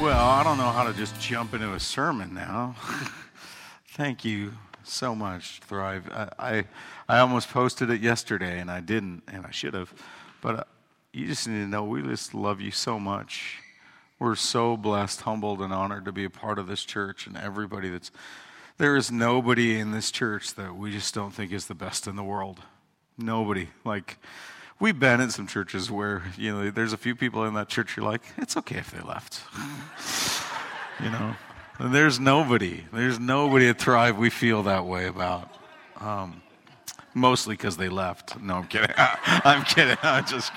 Well, I don't know how to just jump into a sermon now. Thank you so much, Thrive. I, I, I, almost posted it yesterday, and I didn't, and I should have. But uh, you just need to know we just love you so much. We're so blessed, humbled, and honored to be a part of this church and everybody that's. There is nobody in this church that we just don't think is the best in the world. Nobody. Like, we've been in some churches where you know there's a few people in that church you're like it's okay if they left. You know? And there's nobody there's nobody at thrive we feel that way about. Um, mostly because they left. No i'm kidding. I'm kidding. I'm just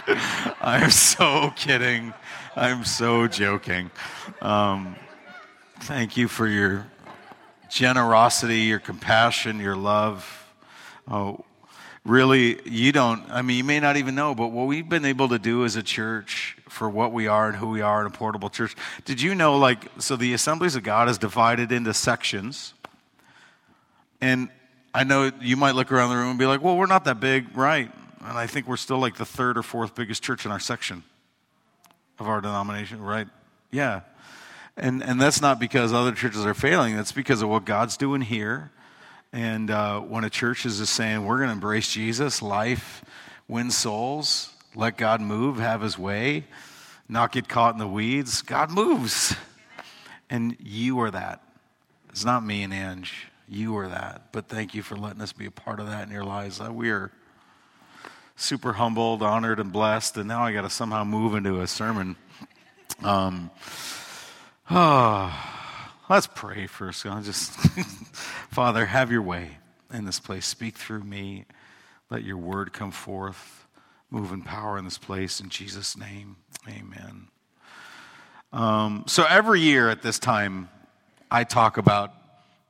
i'm so kidding. I'm so joking. Um, thank you for your generosity your compassion your love. Oh, really, you don't, I mean, you may not even know, but what we've been able to do as a church for what we are and who we are in a portable church. Did you know, like, so the Assemblies of God is divided into sections. And I know you might look around the room and be like, well, we're not that big, right? And I think we're still like the third or fourth biggest church in our section of our denomination, right? Yeah. And, and that's not because other churches are failing. That's because of what God's doing here and uh, when a church is just saying, we're going to embrace Jesus, life, win souls, let God move, have his way, not get caught in the weeds, God moves. And you are that. It's not me and Ange. You are that. But thank you for letting us be a part of that in your lives. Uh, we are super humbled, honored, and blessed. And now I got to somehow move into a sermon. Um, oh, Let's pray first. God. Just, Father, have your way in this place. Speak through me. Let your word come forth. Move in power in this place. In Jesus' name, amen. Um, so every year at this time, I talk about,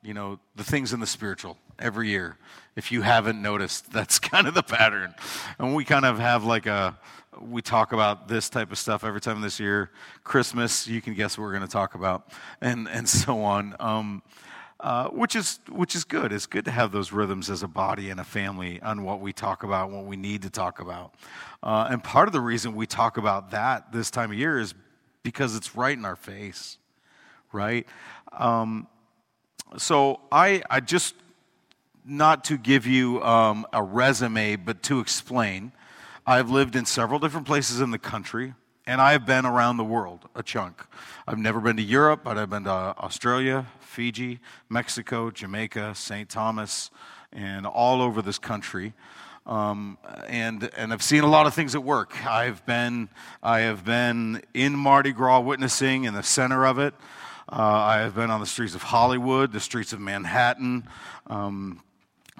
you know, the things in the spiritual every year. If you haven't noticed, that's kind of the pattern. And we kind of have like a, we talk about this type of stuff every time this year. Christmas, you can guess what we're going to talk about, and and so on. Um, uh, which is which is good. It's good to have those rhythms as a body and a family on what we talk about, what we need to talk about. Uh, and part of the reason we talk about that this time of year is because it's right in our face, right? Um, so I I just not to give you um, a resume, but to explain. I've lived in several different places in the country, and I've been around the world a chunk. I've never been to Europe, but I've been to Australia, Fiji, Mexico, Jamaica, St. Thomas, and all over this country. Um, and and I've seen a lot of things at work. I've been I have been in Mardi Gras witnessing in the center of it. Uh, I have been on the streets of Hollywood, the streets of Manhattan. Um,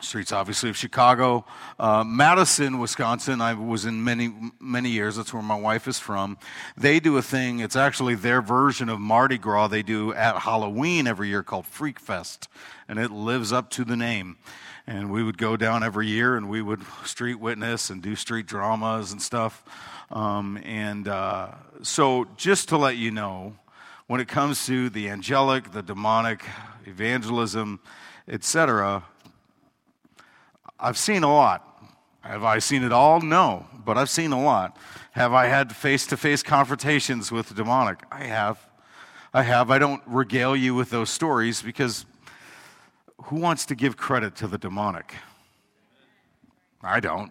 streets, obviously, of Chicago. Uh, Madison, Wisconsin, I was in many, many years. That's where my wife is from. They do a thing, it's actually their version of Mardi Gras they do at Halloween every year called Freak Fest, and it lives up to the name. And we would go down every year and we would street witness and do street dramas and stuff. Um, and uh, so, just to let you know, when it comes to the angelic, the demonic, evangelism, etc., I've seen a lot. Have I seen it all? No, but I've seen a lot. Have I had face to face confrontations with the demonic? I have. I have. I don't regale you with those stories because who wants to give credit to the demonic? I don't.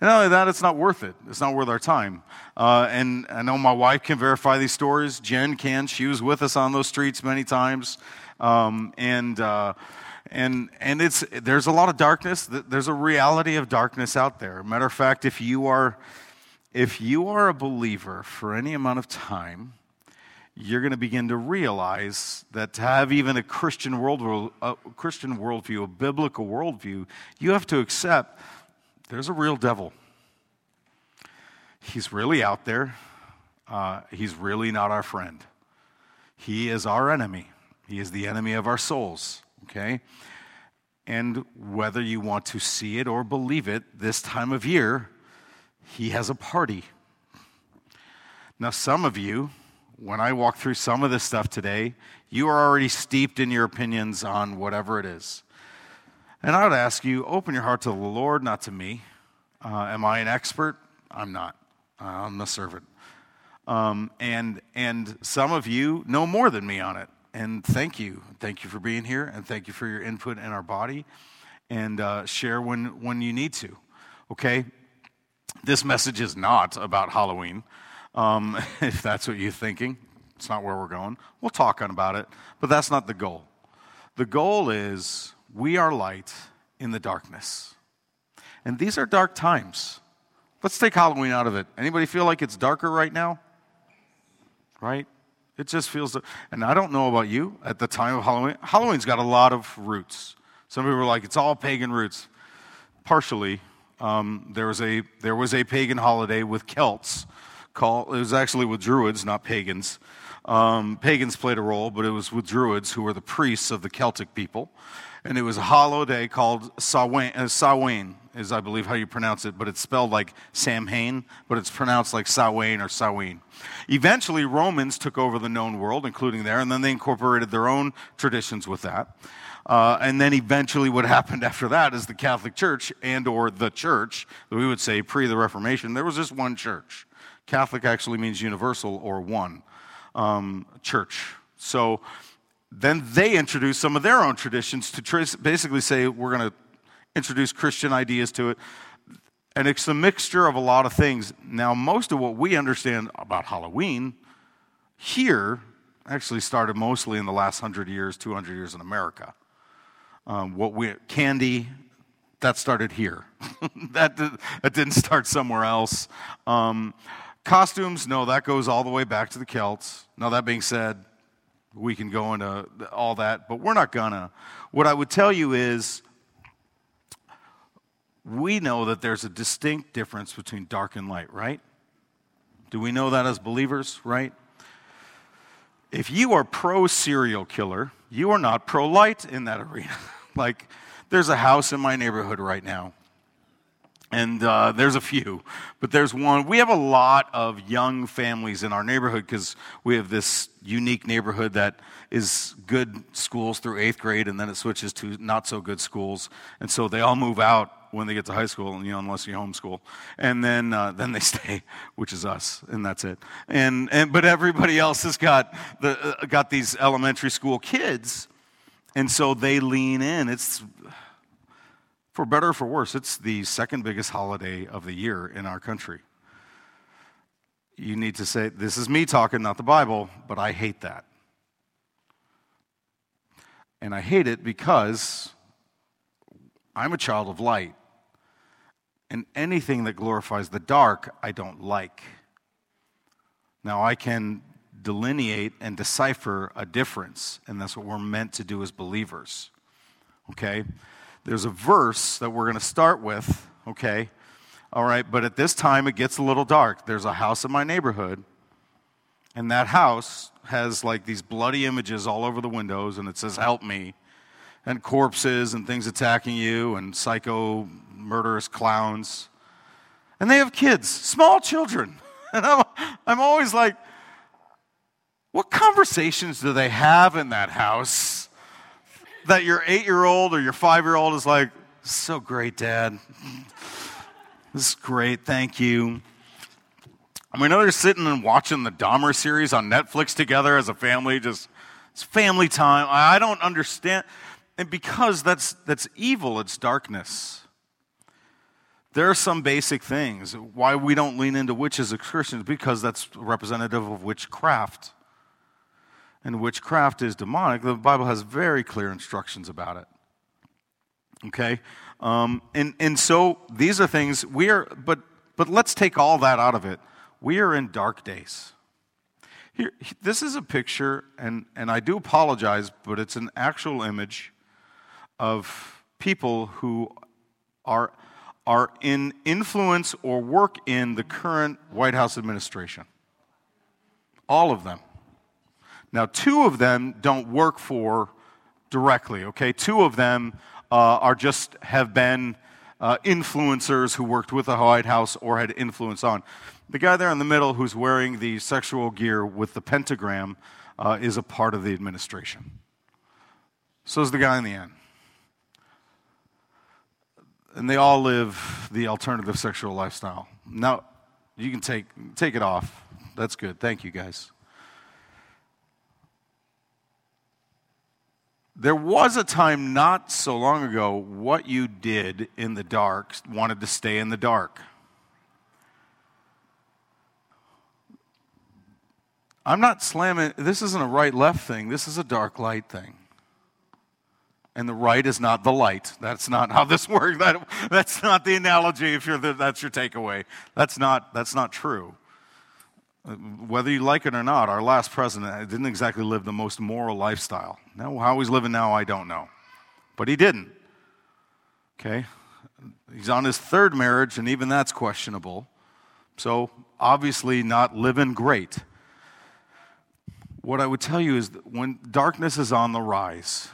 And not only that, it's not worth it. It's not worth our time. Uh, and I know my wife can verify these stories. Jen can. She was with us on those streets many times. Um, and. Uh, and and it's there's a lot of darkness. There's a reality of darkness out there. Matter of fact if you are if you are a believer for any amount of time you're going to begin to realize that to have even a christian world a christian worldview a biblical worldview you have to accept there's a real devil. He's really out there. Uh, he's really not our friend. He is our enemy. He is the enemy of our souls, okay? And whether you want to see it or believe it, this time of year, he has a party. Now, some of you, when I walk through some of this stuff today, you are already steeped in your opinions on whatever it is. And I would ask you, open your heart to the Lord, not to me. Uh, am I an expert? I'm not. I'm a servant. Um, and, and some of you know more than me on it. And thank you. Thank you for being here, and thank you for your input in our body. And uh, share when, when you need to. Okay? This message is not about Halloween, um, if that's what you're thinking. It's not where we're going. We'll talk on about it, but that's not the goal. The goal is we are light in the darkness. And these are dark times. Let's take Halloween out of it. Anybody feel like it's darker right now? Right? It just feels, and I don't know about you at the time of Halloween. Halloween's got a lot of roots. Some people are like, it's all pagan roots. Partially, um, there, was a, there was a pagan holiday with Celts called, it was actually with Druids, not pagans. Um, pagans played a role, but it was with Druids, who were the priests of the Celtic people. And it was a holiday called Samhain, uh, Samhain is, I believe, how you pronounce it, but it's spelled like Sam Samhain, but it's pronounced like Samhain or Samhain. Eventually, Romans took over the known world, including there, and then they incorporated their own traditions with that. Uh, and then eventually what happened after that is the Catholic Church and or the church, we would say pre the Reformation, there was just one church. Catholic actually means universal or one um, church. So then they introduced some of their own traditions to basically say we're going to introduce Christian ideas to it. And it's a mixture of a lot of things. Now, most of what we understand about Halloween here actually started mostly in the last 100 years, 200 years in America. Um, what we, candy, that started here. that, did, that didn't start somewhere else. Um, costumes, no, that goes all the way back to the Celts. Now, that being said, we can go into all that, but we're not gonna. What I would tell you is we know that there's a distinct difference between dark and light, right? Do we know that as believers, right? If you are pro serial killer, you are not pro light in that arena. like, there's a house in my neighborhood right now, and uh, there's a few, but there's one. We have a lot of young families in our neighborhood because we have this unique neighborhood that is good schools through eighth grade, and then it switches to not so good schools, and so they all move out when they get to high school, you know, unless you homeschool, and then uh, then they stay, which is us, and that's it. And and but everybody else has got the uh, got these elementary school kids, and so they lean in. It's for better or for worse, it's the second biggest holiday of the year in our country. You need to say, This is me talking, not the Bible, but I hate that. And I hate it because I'm a child of light. And anything that glorifies the dark, I don't like. Now, I can delineate and decipher a difference, and that's what we're meant to do as believers. Okay? There's a verse that we're going to start with, okay? All right, but at this time it gets a little dark. There's a house in my neighborhood, and that house has like these bloody images all over the windows, and it says, Help me and corpses and things attacking you and psycho murderous clowns. And they have kids, small children. And I'm, I'm always like, what conversations do they have in that house that your eight year old or your five year old is like, so great, Dad. This is great, thank you. I mean, they're sitting and watching the Dahmer series on Netflix together as a family, just it's family time. I don't understand. And because that's, that's evil, it's darkness. There are some basic things. Why we don't lean into witches as Christians, because that's representative of witchcraft. And witchcraft is demonic. The Bible has very clear instructions about it. Okay? Um, and, and so these are things we are, but, but let's take all that out of it. We are in dark days. Here, this is a picture, and, and I do apologize, but it's an actual image of people who are, are in influence or work in the current White House administration. All of them. Now, two of them don't work for directly, okay? Two of them uh, are just have been uh, influencers who worked with the White House or had influence on. The guy there in the middle who's wearing the sexual gear with the pentagram uh, is a part of the administration. So is the guy in the end. And they all live the alternative sexual lifestyle. Now, you can take, take it off. That's good. Thank you, guys. There was a time not so long ago, what you did in the dark wanted to stay in the dark. I'm not slamming, this isn't a right left thing, this is a dark light thing. And the right is not the light. That's not how this works. That, that's not the analogy if you're the, that's your takeaway. That's not, that's not true. Uh, whether you like it or not, our last president uh, didn't exactly live the most moral lifestyle. Now, how he's living now, I don't know. But he didn't. Okay? He's on his third marriage, and even that's questionable. So, obviously, not living great. What I would tell you is that when darkness is on the rise,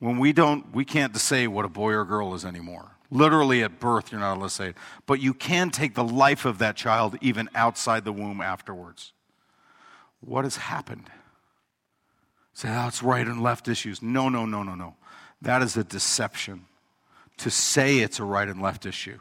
when we don't, we can't say what a boy or girl is anymore. Literally at birth, you're not allowed to say it. But you can take the life of that child even outside the womb afterwards. What has happened? Say, oh, that's right and left issues. No, no, no, no, no. That is a deception to say it's a right and left issue.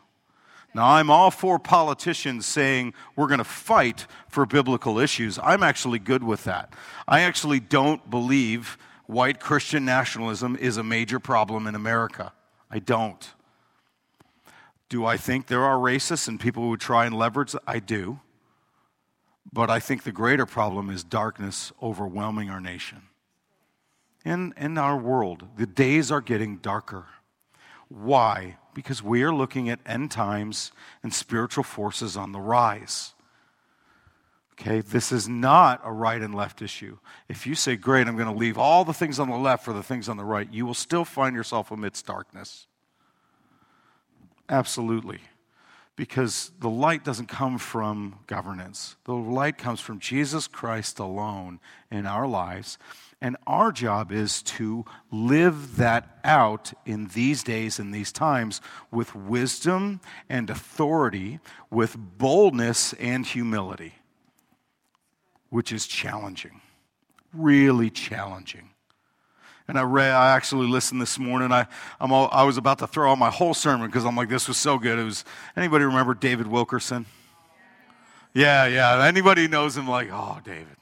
Now, I'm all for politicians saying we're going to fight for biblical issues. I'm actually good with that. I actually don't believe white Christian nationalism is a major problem in America. I don't. Do I think there are racists and people who try and leverage? I do. But I think the greater problem is darkness overwhelming our nation. In, in our world, the days are getting darker. Why? Because we are looking at end times and spiritual forces on the rise. Okay, this is not a right and left issue. If you say, Great, I'm going to leave all the things on the left for the things on the right, you will still find yourself amidst darkness. Absolutely. Because the light doesn't come from governance, the light comes from Jesus Christ alone in our lives. And our job is to live that out in these days and these times with wisdom and authority, with boldness and humility, which is challenging, really challenging. And I read, I actually listened this morning. I, I'm all, I was about to throw out my whole sermon because I'm like, this was so good. It was, anybody remember David Wilkerson? Yeah, yeah. Anybody knows him, like, oh, David.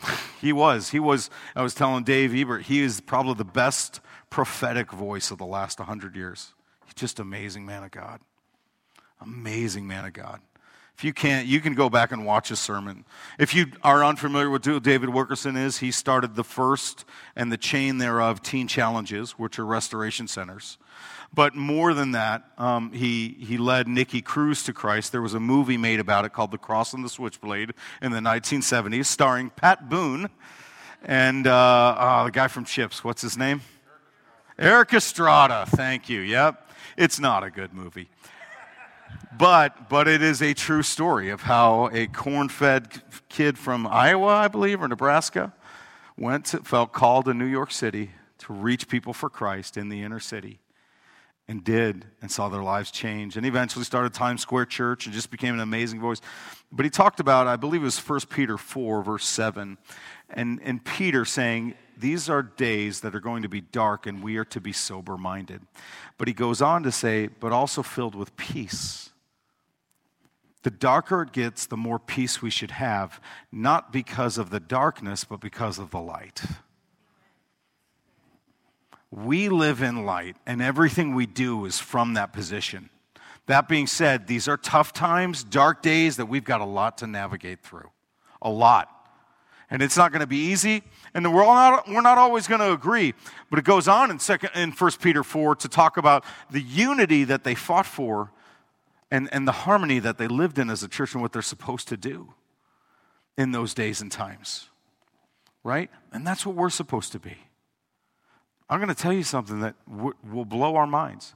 he was. He was, I was telling Dave Ebert, he is probably the best prophetic voice of the last 100 years. He's just amazing man of God. Amazing man of God. If you can't, you can go back and watch a sermon. If you are unfamiliar with who David Wilkerson is, he started the first and the chain thereof teen challenges, which are restoration centers. But more than that, um, he, he led Nicky Cruz to Christ. There was a movie made about it called The Cross and the Switchblade in the 1970s, starring Pat Boone and uh, uh, the guy from Chips. What's his name? Erik Estrada. Thank you. Yep. It's not a good movie. But, but it is a true story of how a corn fed kid from Iowa, I believe, or Nebraska, went to, felt called to New York City to reach people for Christ in the inner city and did and saw their lives change and eventually started times square church and just became an amazing voice. But he talked about i believe it was 1 peter 4 verse 7 and, and peter saying these are days that are going to be dark and we are to be sober minded but he goes on to say but also filled with peace the darker it gets, the more peace we should have, not because of the darkness, but because of the light. We live in light, and everything we do is from that position. That being said, these are tough times, dark days that we've got a lot to navigate through. A lot. And it's not going to be easy, and we're, not, we're not always going to agree. But it goes on in, second, in 1 Peter 4 to talk about the unity that they fought for and, and the harmony that they lived in as a church and what they're supposed to do in those days and times. Right? And that's what we're supposed to be. I'm going to tell you something that w- will blow our minds.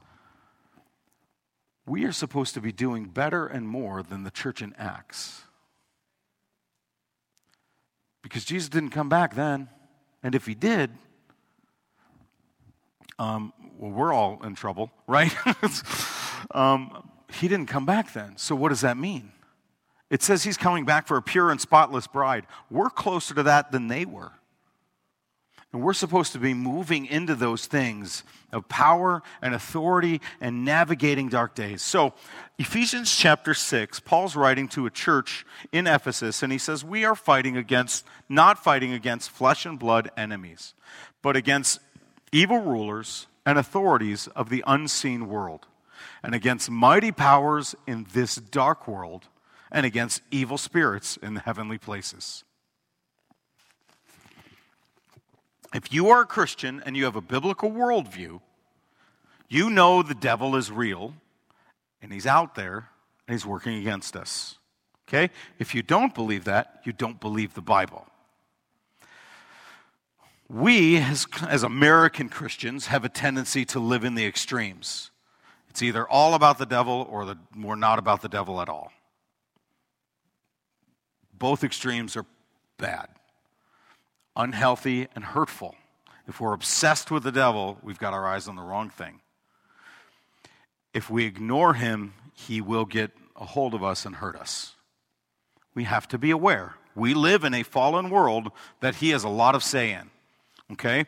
We are supposed to be doing better and more than the church in Acts. Because Jesus didn't come back then. And if he did, um, well, we're all in trouble, right? um, he didn't come back then. So what does that mean? It says he's coming back for a pure and spotless bride. We're closer to that than they were. And we're supposed to be moving into those things of power and authority and navigating dark days. So, Ephesians chapter 6, Paul's writing to a church in Ephesus, and he says, We are fighting against, not fighting against flesh and blood enemies, but against evil rulers and authorities of the unseen world, and against mighty powers in this dark world, and against evil spirits in the heavenly places. If you are a Christian and you have a biblical worldview, you know the devil is real and he's out there and he's working against us. Okay? If you don't believe that, you don't believe the Bible. We, as, as American Christians, have a tendency to live in the extremes. It's either all about the devil or the, we're not about the devil at all. Both extremes are bad unhealthy, and hurtful. If we're obsessed with the devil, we've got our eyes on the wrong thing. If we ignore him, he will get a hold of us and hurt us. We have to be aware. We live in a fallen world that he has a lot of say in. Okay?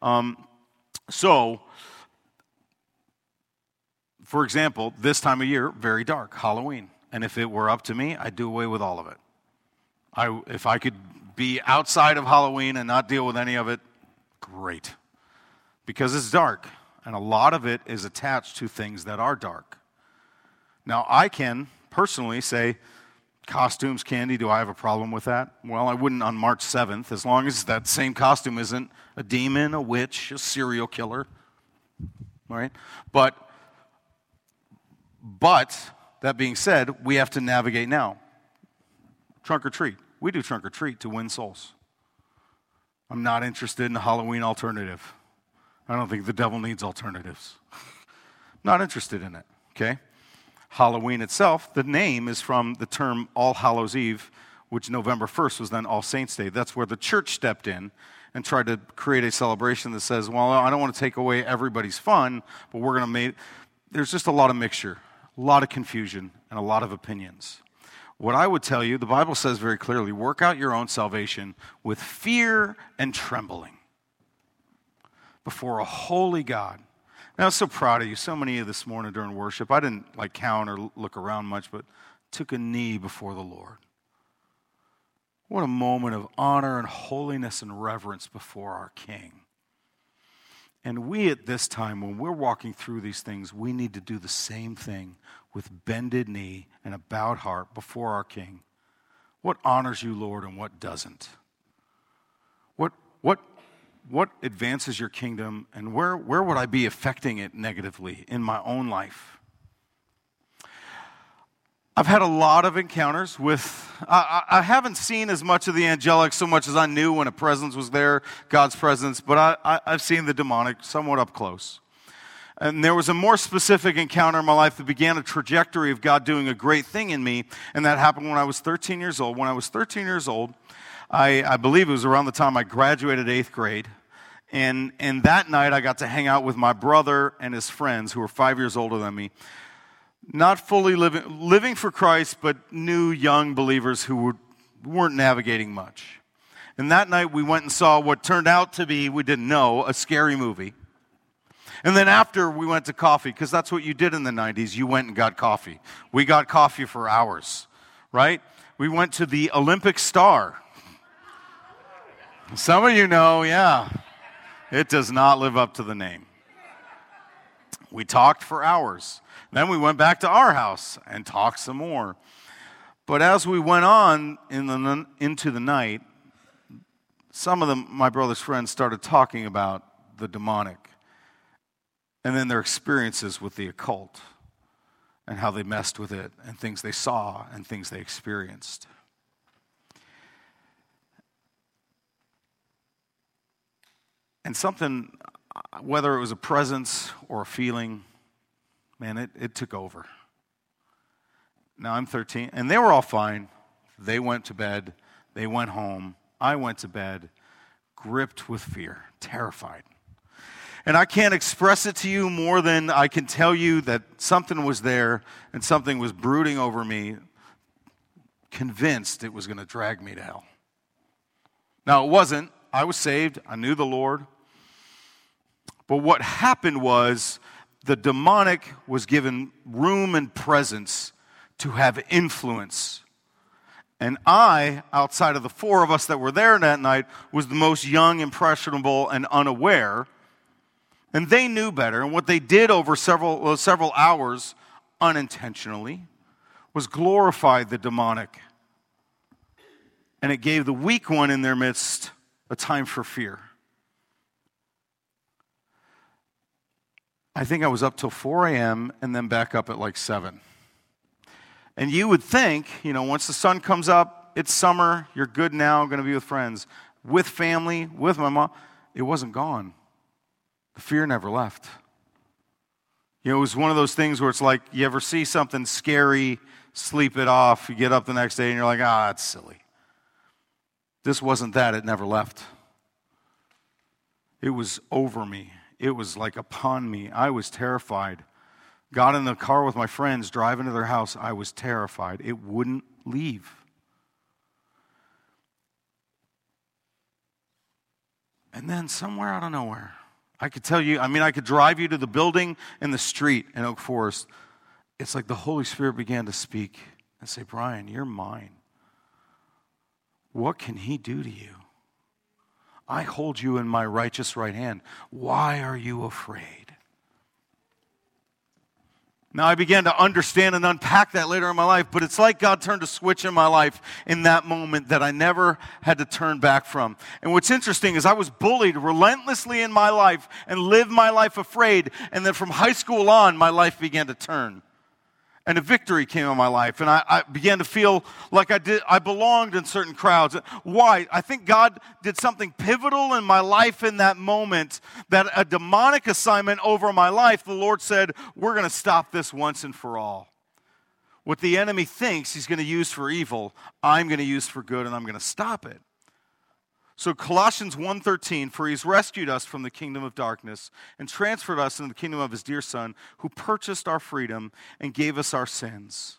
Um, so, for example, this time of year, very dark, Halloween. And if it were up to me, I'd do away with all of it. I, if I could be outside of Halloween and not deal with any of it, great. Because it's dark, and a lot of it is attached to things that are dark. Now, I can personally say, costumes, candy, do I have a problem with that? Well, I wouldn't on March 7th, as long as that same costume isn't a demon, a witch, a serial killer. Right? But, but, that being said, we have to navigate now. Trunk or treat. We do trunk or treat to win souls. I'm not interested in a Halloween alternative. I don't think the devil needs alternatives. not interested in it, okay? Halloween itself, the name is from the term All Hallows Eve, which November 1st was then All Saints Day. That's where the church stepped in and tried to create a celebration that says, well, I don't want to take away everybody's fun, but we're going to make. There's just a lot of mixture, a lot of confusion, and a lot of opinions. What I would tell you, the Bible says very clearly work out your own salvation with fear and trembling before a holy God. And I was so proud of you. So many of you this morning during worship, I didn't like count or look around much, but took a knee before the Lord. What a moment of honor and holiness and reverence before our King. And we at this time, when we're walking through these things, we need to do the same thing with bended knee and a bowed heart before our King. What honors you, Lord, and what doesn't? What, what, what advances your kingdom, and where, where would I be affecting it negatively in my own life? I've had a lot of encounters with, I, I, haven't seen as much of the angelic so much as I knew when a presence was there, God's presence, but I, I, I've seen the demonic somewhat up close. And there was a more specific encounter in my life that began a trajectory of God doing a great thing in me. And that happened when I was 13 years old. When I was 13 years old, I, I believe it was around the time I graduated eighth grade. And, and that night, I got to hang out with my brother and his friends who were five years older than me. Not fully living, living for Christ, but new young believers who were, weren't navigating much. And that night, we went and saw what turned out to be, we didn't know, a scary movie. And then after we went to coffee, because that's what you did in the 90s, you went and got coffee. We got coffee for hours, right? We went to the Olympic Star. Some of you know, yeah, it does not live up to the name. We talked for hours. Then we went back to our house and talked some more. But as we went on in the, into the night, some of my brother's friends started talking about the demonic and then their experiences with the occult and how they messed with it and things they saw and things they experienced. And something, whether it was a presence or a feeling, man, it, it took over. Now I'm 13, and they were all fine. They went to bed, they went home. I went to bed gripped with fear, terrified. And I can't express it to you more than I can tell you that something was there and something was brooding over me, convinced it was going to drag me to hell. Now, it wasn't. I was saved, I knew the Lord. But what happened was the demonic was given room and presence to have influence. And I, outside of the four of us that were there that night, was the most young, impressionable, and unaware. And they knew better. And what they did over several, uh, several hours, unintentionally, was glorify the demonic. And it gave the weak one in their midst a time for fear. I think I was up till 4 a.m. and then back up at like 7. And you would think, you know, once the sun comes up, it's summer, you're good now, going to be with friends, with family, with my mom. It wasn't gone. The fear never left. You know, it was one of those things where it's like you ever see something scary, sleep it off, you get up the next day and you're like, ah, that's silly. This wasn't that, it never left. It was over me, it was like upon me. I was terrified. Got in the car with my friends, driving to their house. I was terrified. It wouldn't leave. And then somewhere out of nowhere, I could tell you, I mean, I could drive you to the building in the street in Oak Forest. It's like the Holy Spirit began to speak and say, Brian, you're mine. What can he do to you? I hold you in my righteous right hand. Why are you afraid? Now, I began to understand and unpack that later in my life, but it's like God turned a switch in my life in that moment that I never had to turn back from. And what's interesting is I was bullied relentlessly in my life and lived my life afraid. And then from high school on, my life began to turn and a victory came in my life and I, I, began to feel like I did I belonged in certain crowds. Why? I think God did something pivotal in my life in that moment that a demonic assignment over my life, the Lord said, We're gonna stop this once and for all. What the enemy thinks he's gonna use for evil, I'm gonna use for good and I'm gonna stop it. So Colossians 1:13 for he's rescued us from the kingdom of darkness and transferred us into the kingdom of his dear son who purchased our freedom and gave us our sins.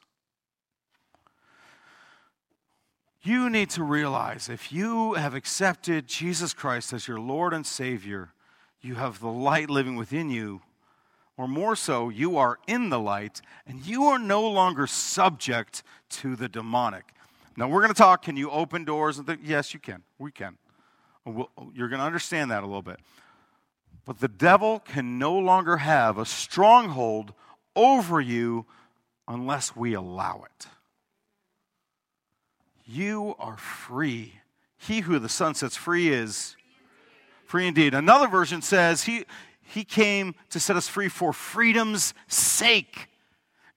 You need to realize if you have accepted Jesus Christ as your Lord and Savior, you have the light living within you, or more so, you are in the light and you are no longer subject to the demonic. Now, we're going to talk can you open doors? Yes, you can. We can. You're going to understand that a little bit. But the devil can no longer have a stronghold over you unless we allow it. You are free. He who the Son sets free is free indeed. Another version says he, he came to set us free for freedom's sake.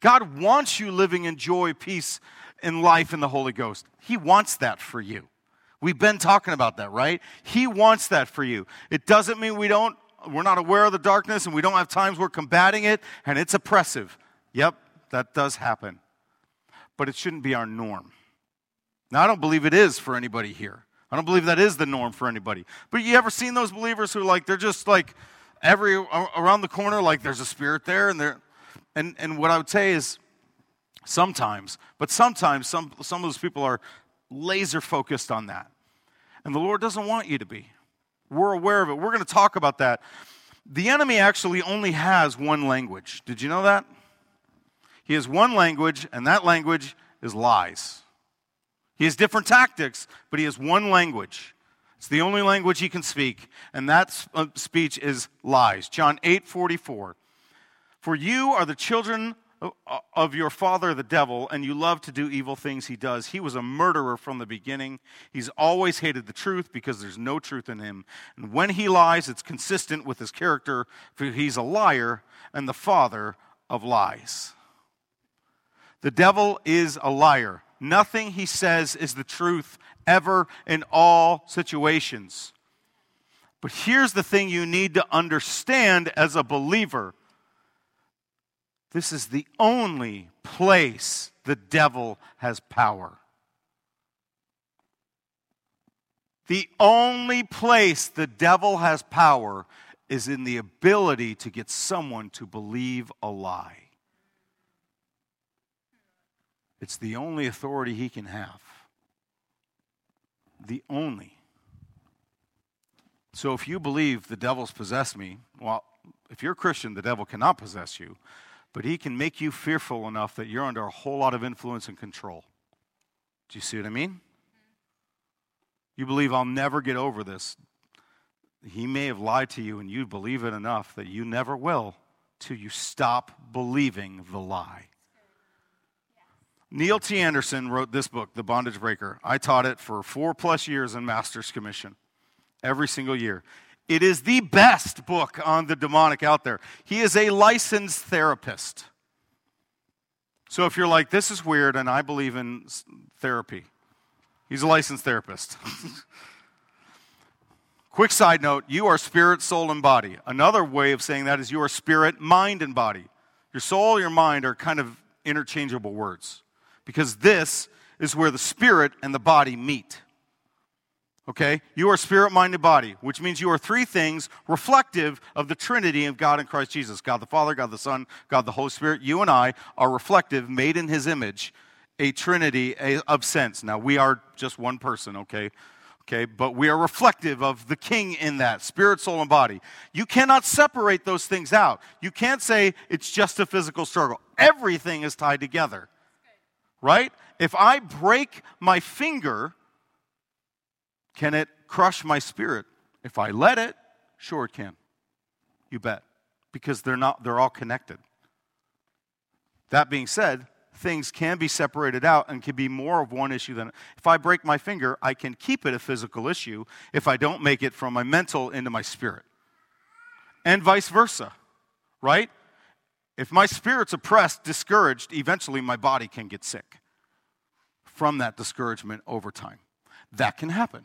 God wants you living in joy, peace, and life in the Holy Ghost. He wants that for you. We've been talking about that, right? He wants that for you. It doesn't mean we don't we're not aware of the darkness and we don't have times we're combating it and it's oppressive. Yep, that does happen. But it shouldn't be our norm. Now I don't believe it is for anybody here. I don't believe that is the norm for anybody. But you ever seen those believers who like they're just like every around the corner like there's a spirit there and they're and and what I would say is sometimes, but sometimes some some of those people are laser focused on that. And the Lord doesn't want you to be. We're aware of it. We're going to talk about that. The enemy actually only has one language. Did you know that? He has one language, and that language is lies. He has different tactics, but he has one language. It's the only language he can speak, and that uh, speech is lies. John 8 44. For you are the children of your father, the devil, and you love to do evil things he does. He was a murderer from the beginning. He's always hated the truth because there's no truth in him. And when he lies, it's consistent with his character, for he's a liar and the father of lies. The devil is a liar. Nothing he says is the truth ever in all situations. But here's the thing you need to understand as a believer this is the only place the devil has power. The only place the devil has power is in the ability to get someone to believe a lie. It's the only authority he can have. The only. So if you believe the devil's possessed me, well, if you're a Christian, the devil cannot possess you, but he can make you fearful enough that you're under a whole lot of influence and control. Do you see what I mean? You believe I'll never get over this. He may have lied to you, and you believe it enough that you never will till you stop believing the lie. Neil T. Anderson wrote this book, The Bondage Breaker. I taught it for four plus years in Master's Commission, every single year. It is the best book on the demonic out there. He is a licensed therapist. So if you're like, this is weird and I believe in therapy, he's a licensed therapist. Quick side note you are spirit, soul, and body. Another way of saying that is you are spirit, mind, and body. Your soul, your mind are kind of interchangeable words because this is where the spirit and the body meet. Okay? You are spirit, mind, and body, which means you are three things reflective of the Trinity of God in Christ Jesus God the Father, God the Son, God the Holy Spirit. You and I are reflective, made in His image, a Trinity of sense. Now, we are just one person, okay? okay? But we are reflective of the king in that spirit, soul, and body. You cannot separate those things out. You can't say it's just a physical struggle. Everything is tied together, right? If I break my finger, can it crush my spirit? If I let it, sure it can. You bet. Because they're not they're all connected. That being said, things can be separated out and can be more of one issue than if I break my finger, I can keep it a physical issue if I don't make it from my mental into my spirit. And vice versa, right? If my spirit's oppressed, discouraged, eventually my body can get sick from that discouragement over time. That can happen.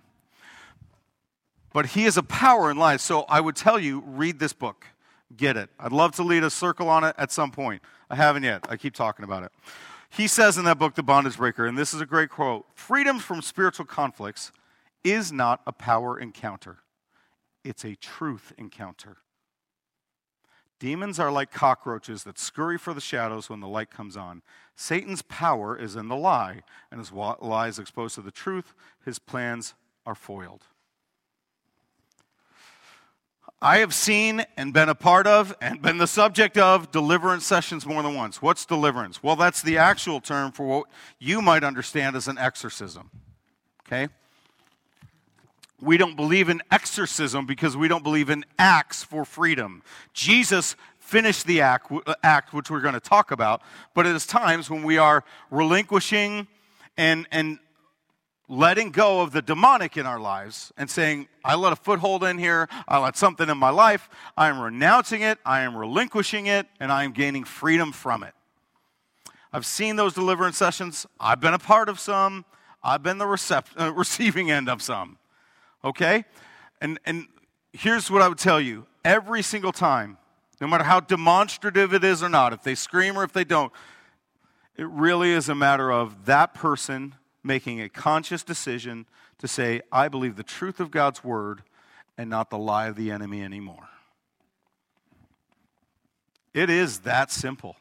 But he is a power in life. So I would tell you, read this book. Get it. I'd love to lead a circle on it at some point. I haven't yet. I keep talking about it. He says in that book, The Bondage Breaker, and this is a great quote freedom from spiritual conflicts is not a power encounter, it's a truth encounter. Demons are like cockroaches that scurry for the shadows when the light comes on. Satan's power is in the lie, and as lie is exposed to the truth, his plans are foiled. I have seen and been a part of and been the subject of deliverance sessions more than once. What's deliverance? Well, that's the actual term for what you might understand as an exorcism. Okay? We don't believe in exorcism because we don't believe in acts for freedom. Jesus finished the act, uh, act which we're going to talk about, but it is times when we are relinquishing and, and letting go of the demonic in our lives and saying, I let a foothold in here, I let something in my life, I am renouncing it, I am relinquishing it, and I am gaining freedom from it. I've seen those deliverance sessions, I've been a part of some, I've been the recept- uh, receiving end of some. Okay? And, and here's what I would tell you every single time, no matter how demonstrative it is or not, if they scream or if they don't, it really is a matter of that person making a conscious decision to say, I believe the truth of God's word and not the lie of the enemy anymore. It is that simple.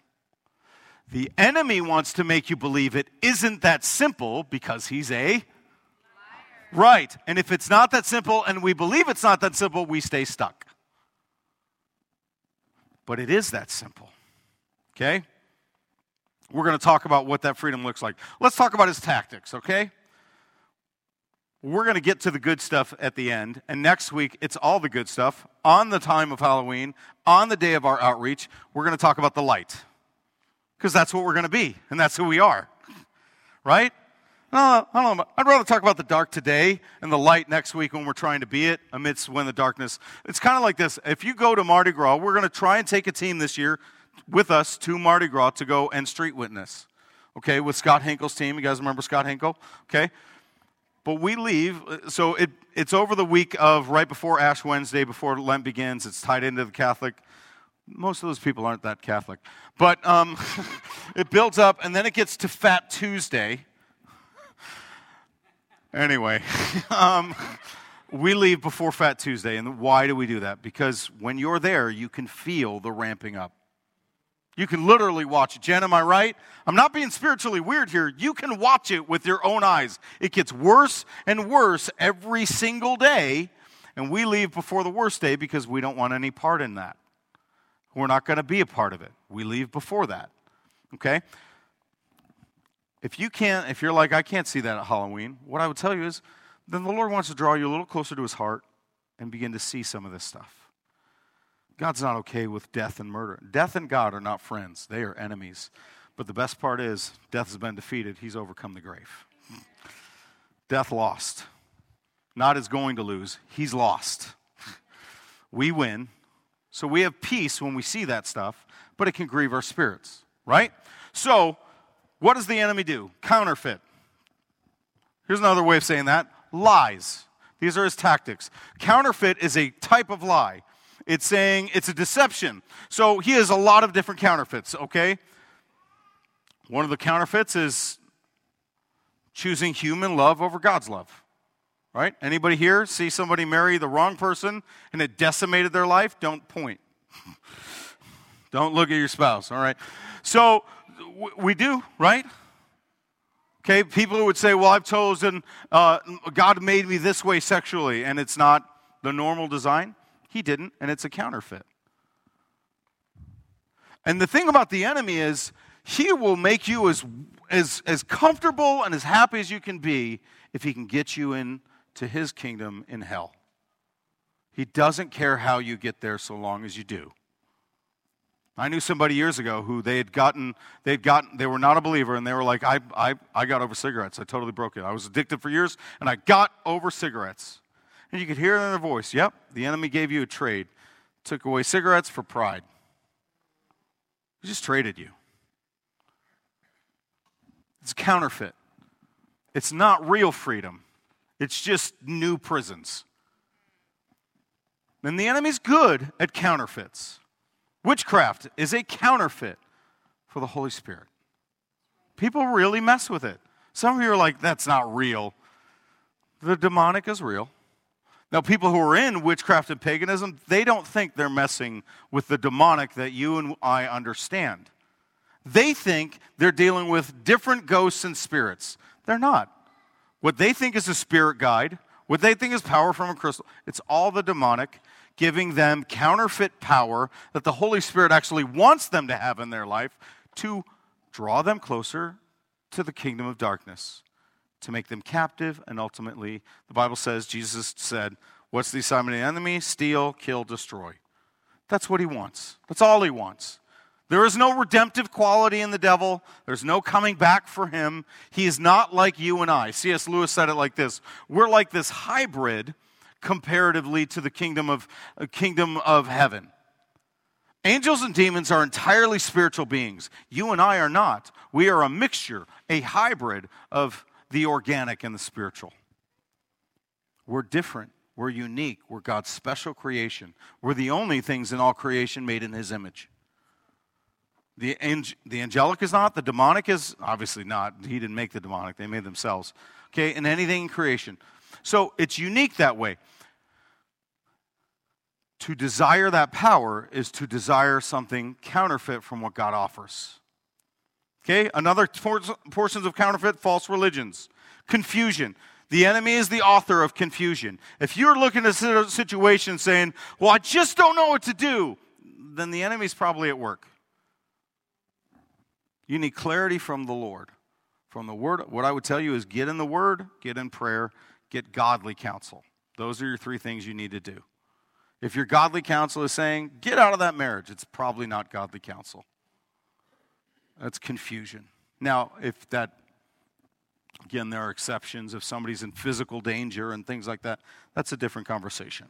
The enemy wants to make you believe it isn't that simple because he's a Liar. right. And if it's not that simple and we believe it's not that simple, we stay stuck. But it is that simple. Okay? We're going to talk about what that freedom looks like. Let's talk about his tactics, okay? We're going to get to the good stuff at the end. And next week, it's all the good stuff. On the time of Halloween, on the day of our outreach, we're going to talk about the light. Because that's what we're going to be, and that's who we are. Right? No, I don't know. I'd rather talk about the dark today and the light next week when we're trying to be it amidst when the darkness. It's kind of like this. If you go to Mardi Gras, we're going to try and take a team this year with us to Mardi Gras to go and street witness. Okay, with Scott Hinkle's team. You guys remember Scott Hinkle? Okay. But we leave, so it, it's over the week of right before Ash Wednesday, before Lent begins. It's tied into the Catholic. Most of those people aren't that Catholic. But um, it builds up, and then it gets to Fat Tuesday. Anyway, um, we leave before Fat Tuesday. And why do we do that? Because when you're there, you can feel the ramping up. You can literally watch it. Jen, am I right? I'm not being spiritually weird here. You can watch it with your own eyes. It gets worse and worse every single day, and we leave before the worst day because we don't want any part in that. We're not going to be a part of it. We leave before that. Okay? If you can't, if you're like, I can't see that at Halloween, what I would tell you is, then the Lord wants to draw you a little closer to his heart and begin to see some of this stuff. God's not okay with death and murder. Death and God are not friends, they are enemies. But the best part is, death has been defeated, he's overcome the grave. Death lost. Not is going to lose, he's lost. We win. So we have peace when we see that stuff, but it can grieve our spirits, right? So, what does the enemy do? Counterfeit. Here's another way of saying that lies. These are his tactics. Counterfeit is a type of lie. It's saying it's a deception. So he has a lot of different counterfeits, okay? One of the counterfeits is choosing human love over God's love. Right? Anybody here see somebody marry the wrong person and it decimated their life? Don't point. Don't look at your spouse, all right? So we do, right? Okay, people who would say, well, I've chosen, uh, God made me this way sexually, and it's not the normal design. He didn't, and it's a counterfeit. And the thing about the enemy is, he will make you as, as, as comfortable and as happy as you can be if he can get you into his kingdom in hell. He doesn't care how you get there so long as you do. I knew somebody years ago who they had gotten, they had gotten, they were not a believer, and they were like, I, I, I got over cigarettes. I totally broke it. I was addicted for years, and I got over cigarettes. And you could hear it in their voice. Yep, the enemy gave you a trade. Took away cigarettes for pride. He just traded you. It's counterfeit. It's not real freedom. It's just new prisons. And the enemy's good at counterfeits. Witchcraft is a counterfeit for the Holy Spirit. People really mess with it. Some of you are like, that's not real. The demonic is real. Now, people who are in witchcraft and paganism, they don't think they're messing with the demonic that you and I understand. They think they're dealing with different ghosts and spirits. They're not. What they think is a spirit guide, what they think is power from a crystal, it's all the demonic giving them counterfeit power that the Holy Spirit actually wants them to have in their life to draw them closer to the kingdom of darkness to make them captive, and ultimately, the Bible says, Jesus said, What's the assignment of the enemy? Steal, kill, destroy. That's what he wants. That's all he wants. There is no redemptive quality in the devil. There's no coming back for him. He is not like you and I. C.S. Lewis said it like this We're like this hybrid comparatively to the kingdom of, uh, kingdom of heaven. Angels and demons are entirely spiritual beings. You and I are not. We are a mixture, a hybrid of the organic and the spiritual. We're different. We're unique. We're God's special creation. We're the only things in all creation made in His image. The, the angelic is not, the demonic is obviously not. He didn't make the demonic, they made themselves. Okay, and anything in creation. So it's unique that way. To desire that power is to desire something counterfeit from what God offers. Okay, another portions of counterfeit false religions. Confusion. The enemy is the author of confusion. If you're looking at a situation saying, Well, I just don't know what to do, then the enemy's probably at work. You need clarity from the Lord. From the Word, what I would tell you is get in the Word, get in prayer, get godly counsel. Those are your three things you need to do. If your godly counsel is saying, get out of that marriage, it's probably not godly counsel. That's confusion. Now, if that, again, there are exceptions. If somebody's in physical danger and things like that, that's a different conversation.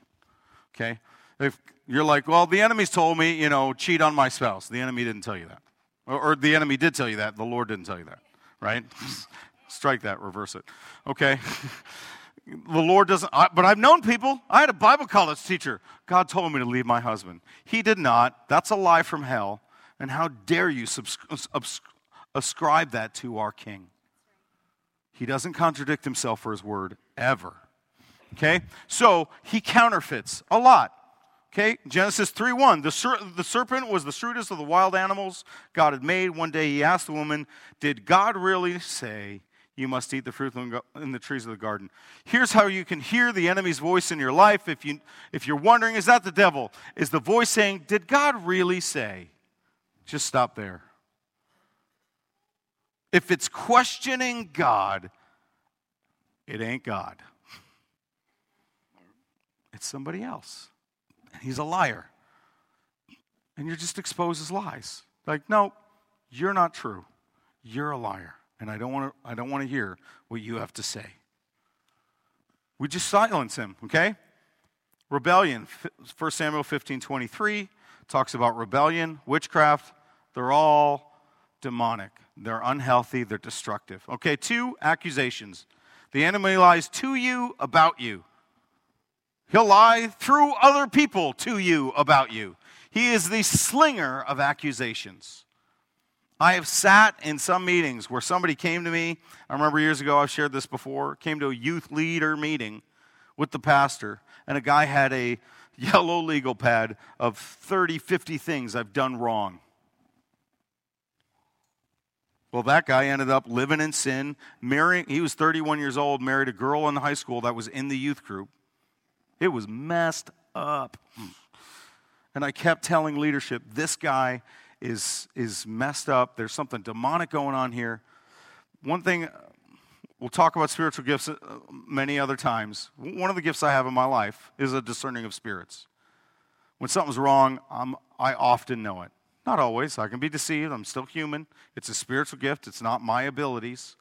Okay? If you're like, well, the enemy's told me, you know, cheat on my spouse. The enemy didn't tell you that. Or, or the enemy did tell you that. The Lord didn't tell you that. Right? Strike that, reverse it. Okay? the Lord doesn't, I, but I've known people. I had a Bible college teacher. God told me to leave my husband. He did not. That's a lie from hell. And how dare you ascribe that to our king? He doesn't contradict himself for his word ever. Okay? So he counterfeits a lot. Okay? Genesis 3 1. The, ser- the serpent was the shrewdest of the wild animals God had made. One day he asked the woman, Did God really say you must eat the fruit in the trees of the garden? Here's how you can hear the enemy's voice in your life. If, you, if you're wondering, is that the devil? Is the voice saying, Did God really say? Just stop there. If it's questioning God, it ain't God. It's somebody else. He's a liar. And you're just exposed as lies. Like, no, you're not true. You're a liar. And I don't want to I don't want to hear what you have to say. We just silence him, okay? Rebellion. 1 Samuel 15 23 talks about rebellion, witchcraft. They're all demonic. They're unhealthy. They're destructive. Okay, two accusations. The enemy lies to you about you. He'll lie through other people to you about you. He is the slinger of accusations. I have sat in some meetings where somebody came to me. I remember years ago, I've shared this before, came to a youth leader meeting with the pastor, and a guy had a yellow legal pad of 30, 50 things I've done wrong. Well, that guy ended up living in sin, marrying, he was 31 years old, married a girl in high school that was in the youth group. It was messed up. And I kept telling leadership, this guy is, is messed up. There's something demonic going on here. One thing, we'll talk about spiritual gifts uh, many other times. One of the gifts I have in my life is a discerning of spirits. When something's wrong, I'm, I often know it. Not always. I can be deceived. I'm still human. It's a spiritual gift, it's not my abilities.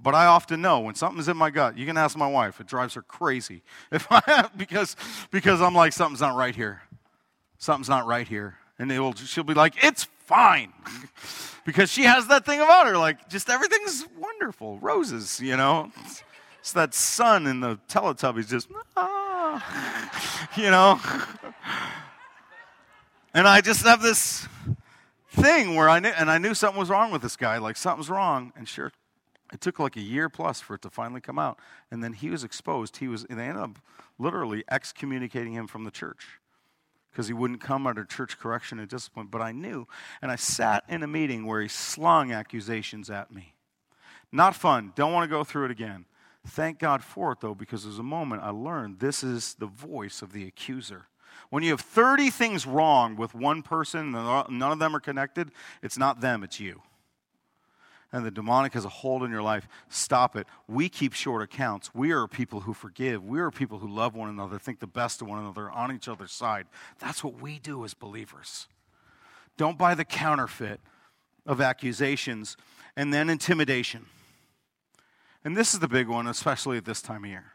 But I often know when something's in my gut. You can ask my wife; it drives her crazy if I because because I'm like something's not right here, something's not right here, and it will, she'll be like, "It's fine," because she has that thing about her, like just everything's wonderful, roses, you know. It's, it's that sun in the Teletubbies, just ah, you know. And I just have this thing where I knew, and I knew something was wrong with this guy, like something's wrong. And sure, it took like a year plus for it to finally come out. And then he was exposed. He was, and they ended up literally excommunicating him from the church because he wouldn't come under church correction and discipline. But I knew, and I sat in a meeting where he slung accusations at me. Not fun. Don't want to go through it again. Thank God for it, though, because there's a moment I learned this is the voice of the accuser. When you have 30 things wrong with one person, none of them are connected, it's not them, it's you. And the demonic has a hold in your life. Stop it. We keep short accounts. We are people who forgive. We are people who love one another, think the best of one another, on each other's side. That's what we do as believers. Don't buy the counterfeit of accusations and then intimidation. And this is the big one, especially at this time of year.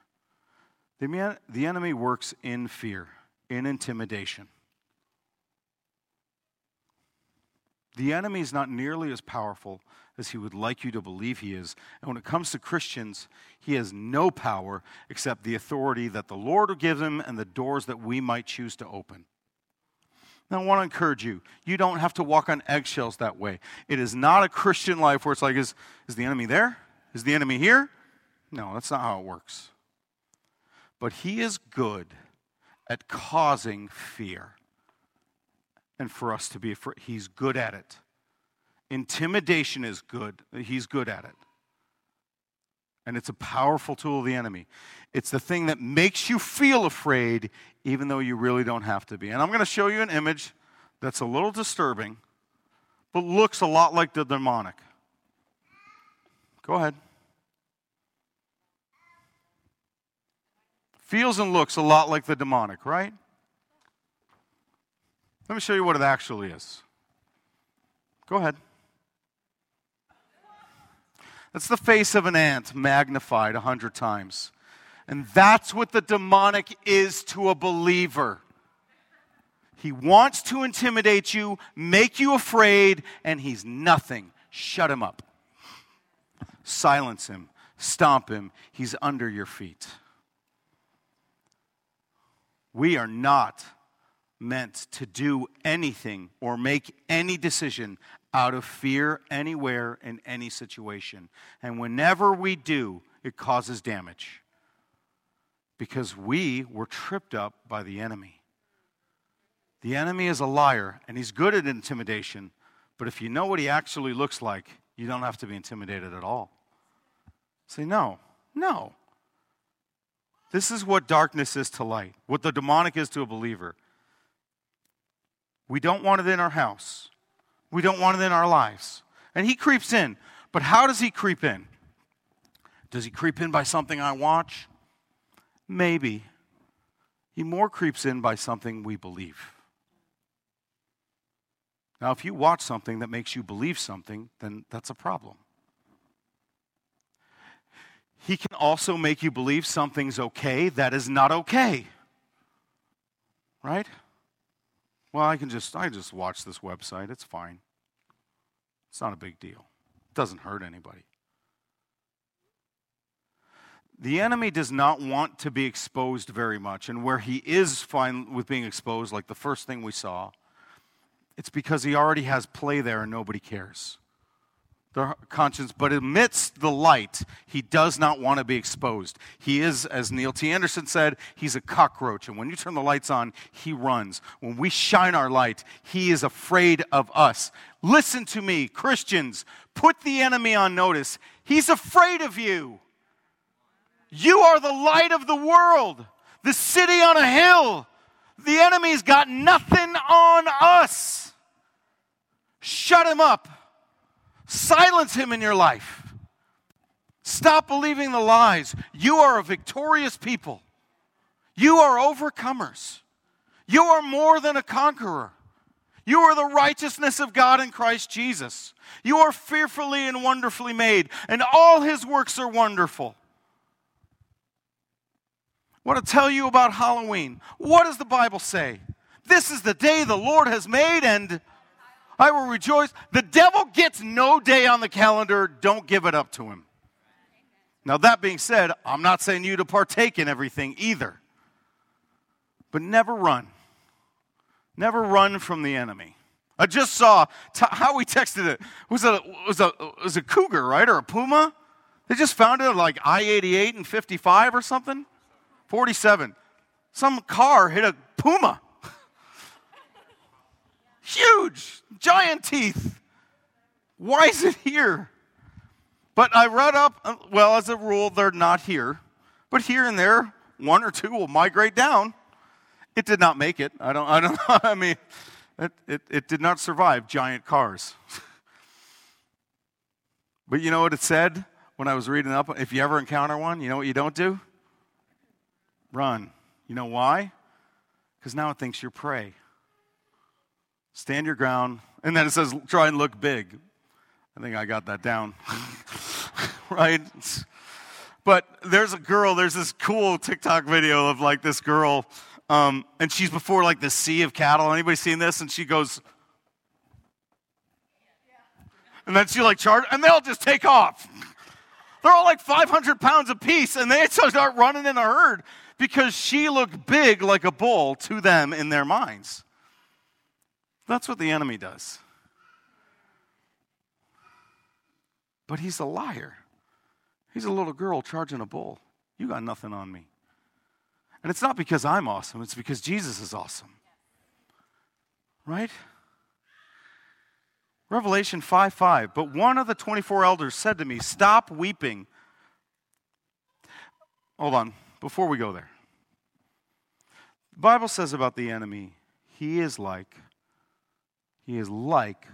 The, the enemy works in fear in intimidation. The enemy is not nearly as powerful as he would like you to believe he is. And when it comes to Christians, he has no power except the authority that the Lord will give him and the doors that we might choose to open. Now, I want to encourage you. You don't have to walk on eggshells that way. It is not a Christian life where it's like, is, is the enemy there? Is the enemy here? No, that's not how it works. But he is good at causing fear. And for us to be afraid, he's good at it. Intimidation is good, he's good at it. And it's a powerful tool of the enemy. It's the thing that makes you feel afraid, even though you really don't have to be. And I'm going to show you an image that's a little disturbing, but looks a lot like the demonic. Go ahead. Feels and looks a lot like the demonic, right? Let me show you what it actually is. Go ahead. That's the face of an ant magnified a hundred times. And that's what the demonic is to a believer. He wants to intimidate you, make you afraid, and he's nothing. Shut him up. Silence him. Stomp him. He's under your feet. We are not meant to do anything or make any decision out of fear anywhere in any situation. And whenever we do, it causes damage because we were tripped up by the enemy. The enemy is a liar, and he's good at intimidation, but if you know what he actually looks like, you don't have to be intimidated at all. Say, no, no. This is what darkness is to light, what the demonic is to a believer. We don't want it in our house. We don't want it in our lives. And he creeps in. But how does he creep in? Does he creep in by something I watch? Maybe. He more creeps in by something we believe. Now, if you watch something that makes you believe something, then that's a problem. He can also make you believe something's okay that is not okay. Right? Well, I can just I just watch this website. It's fine. It's not a big deal. It doesn't hurt anybody. The enemy does not want to be exposed very much, and where he is fine with being exposed, like the first thing we saw, it's because he already has play there and nobody cares conscience, but amidst the light, he does not want to be exposed. He is, as Neil T. Anderson said, he's a cockroach. And when you turn the lights on, he runs. When we shine our light, he is afraid of us. Listen to me, Christians, put the enemy on notice. He's afraid of you. You are the light of the world, the city on a hill. The enemy's got nothing on us. Shut him up. Silence him in your life. Stop believing the lies. You are a victorious people. You are overcomers. You are more than a conqueror. You are the righteousness of God in Christ Jesus. You are fearfully and wonderfully made, and all his works are wonderful. I want to tell you about Halloween. What does the Bible say? This is the day the Lord has made, and I will rejoice. The devil gets no day on the calendar. Don't give it up to him. Now, that being said, I'm not saying you to partake in everything either. But never run. Never run from the enemy. I just saw how we texted it. it was a was a was a cougar, right, or a puma? They just found it like I-88 and 55 or something. 47. Some car hit a puma. Huge, giant teeth. Why is it here? But I read up, uh, well, as a rule, they're not here. But here and there, one or two will migrate down. It did not make it. I don't, I don't know. I mean, it, it, it did not survive giant cars. but you know what it said when I was reading up? If you ever encounter one, you know what you don't do? Run. You know why? Because now it thinks you're prey. Stand your ground. And then it says, try and look big. I think I got that down. right? But there's a girl, there's this cool TikTok video of like this girl, um, and she's before like the sea of cattle. Anybody seen this? And she goes, and then she like charge, and they all just take off. They're all like 500 pounds apiece, and they start running in a herd because she looked big like a bull to them in their minds. That's what the enemy does. But he's a liar. He's a little girl charging a bull. You got nothing on me. And it's not because I'm awesome, it's because Jesus is awesome. Right? Revelation 5 5. But one of the 24 elders said to me, Stop weeping. Hold on, before we go there. The Bible says about the enemy, he is like he is like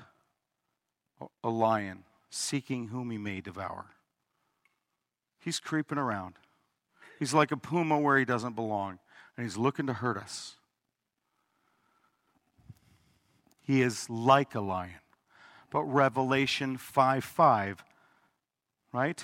a lion seeking whom he may devour. He's creeping around. He's like a puma where he doesn't belong, and he's looking to hurt us. He is like a lion. But Revelation 5 5, right?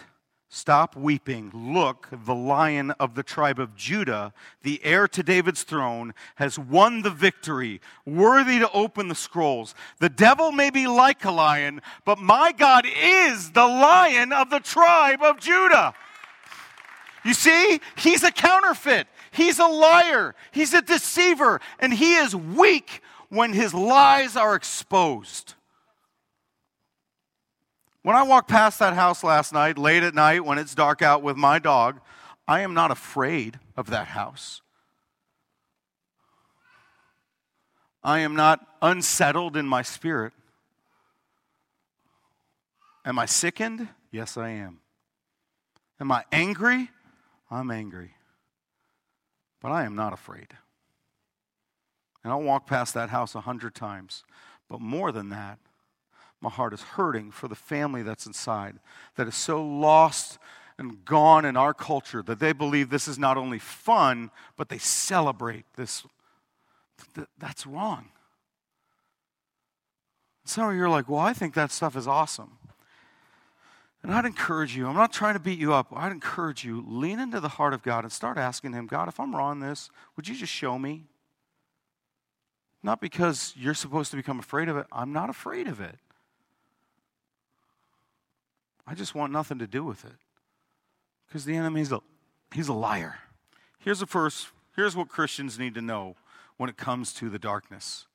Stop weeping. Look, the lion of the tribe of Judah, the heir to David's throne, has won the victory, worthy to open the scrolls. The devil may be like a lion, but my God is the lion of the tribe of Judah. You see, he's a counterfeit, he's a liar, he's a deceiver, and he is weak when his lies are exposed. When I walk past that house last night, late at night, when it's dark out with my dog, I am not afraid of that house. I am not unsettled in my spirit. Am I sickened? Yes, I am. Am I angry? I'm angry. But I am not afraid. And I'll walk past that house a hundred times. But more than that, my heart is hurting for the family that's inside that is so lost and gone in our culture that they believe this is not only fun, but they celebrate this. That's wrong. Some of you are like, well, I think that stuff is awesome. And I'd encourage you, I'm not trying to beat you up, I'd encourage you, lean into the heart of God and start asking Him, God, if I'm wrong this, would you just show me? Not because you're supposed to become afraid of it, I'm not afraid of it. I just want nothing to do with it. Because the enemy's a, he's a liar. Here's the first, here's what Christians need to know when it comes to the darkness.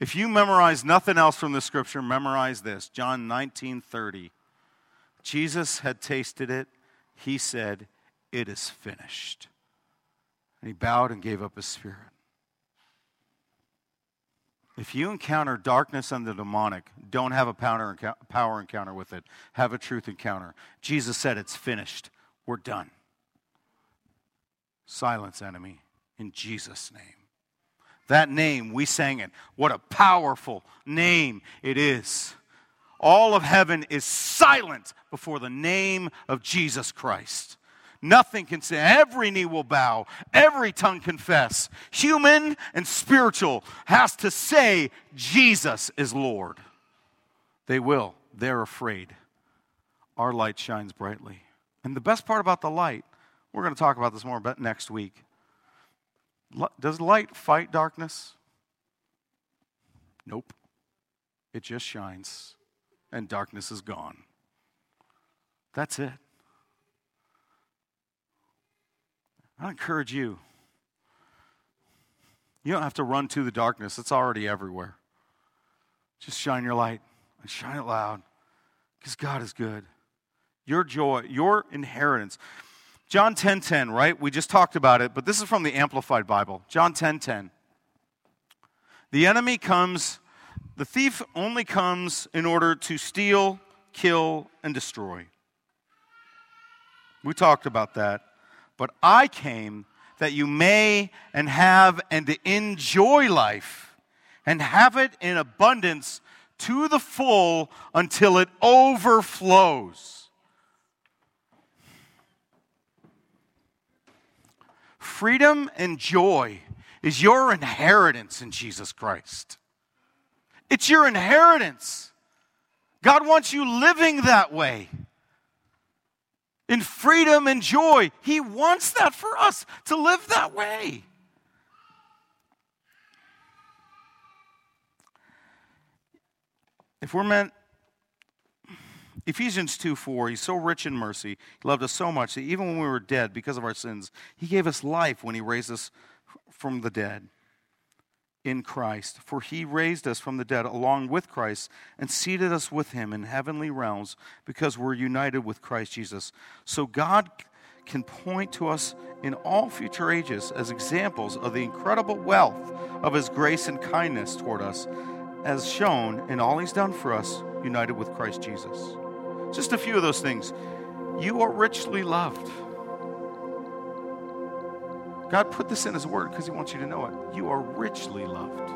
If you memorize nothing else from the scripture, memorize this. John 19 30. Jesus had tasted it. He said, It is finished. And he bowed and gave up his spirit. If you encounter darkness and the demonic, don't have a power encounter with it. Have a truth encounter. Jesus said, It's finished. We're done. Silence, enemy, in Jesus' name. That name, we sang it. What a powerful name it is. All of heaven is silent before the name of Jesus Christ. Nothing can say, every knee will bow, every tongue confess. Human and spiritual has to say, Jesus is Lord. They will. They're afraid. Our light shines brightly. And the best part about the light, we're going to talk about this more about next week. Does light fight darkness? Nope. It just shines, and darkness is gone. That's it. I encourage you. You don't have to run to the darkness, it's already everywhere. Just shine your light and shine it loud because God is good. Your joy, your inheritance. John 10:10, 10, 10, right? We just talked about it, but this is from the Amplified Bible. John 10:10. 10, 10. The enemy comes, the thief only comes in order to steal, kill, and destroy. We talked about that. But I came that you may and have and enjoy life and have it in abundance to the full until it overflows. Freedom and joy is your inheritance in Jesus Christ. It's your inheritance. God wants you living that way. In freedom and joy. He wants that for us to live that way. If we're meant Ephesians 2 4, he's so rich in mercy. He loved us so much that even when we were dead because of our sins, he gave us life when he raised us from the dead in Christ. For he raised us from the dead along with Christ and seated us with him in heavenly realms because we're united with Christ Jesus. So God can point to us in all future ages as examples of the incredible wealth of his grace and kindness toward us, as shown in all he's done for us, united with Christ Jesus. Just a few of those things. You are richly loved. God put this in His Word because He wants you to know it. You are richly loved.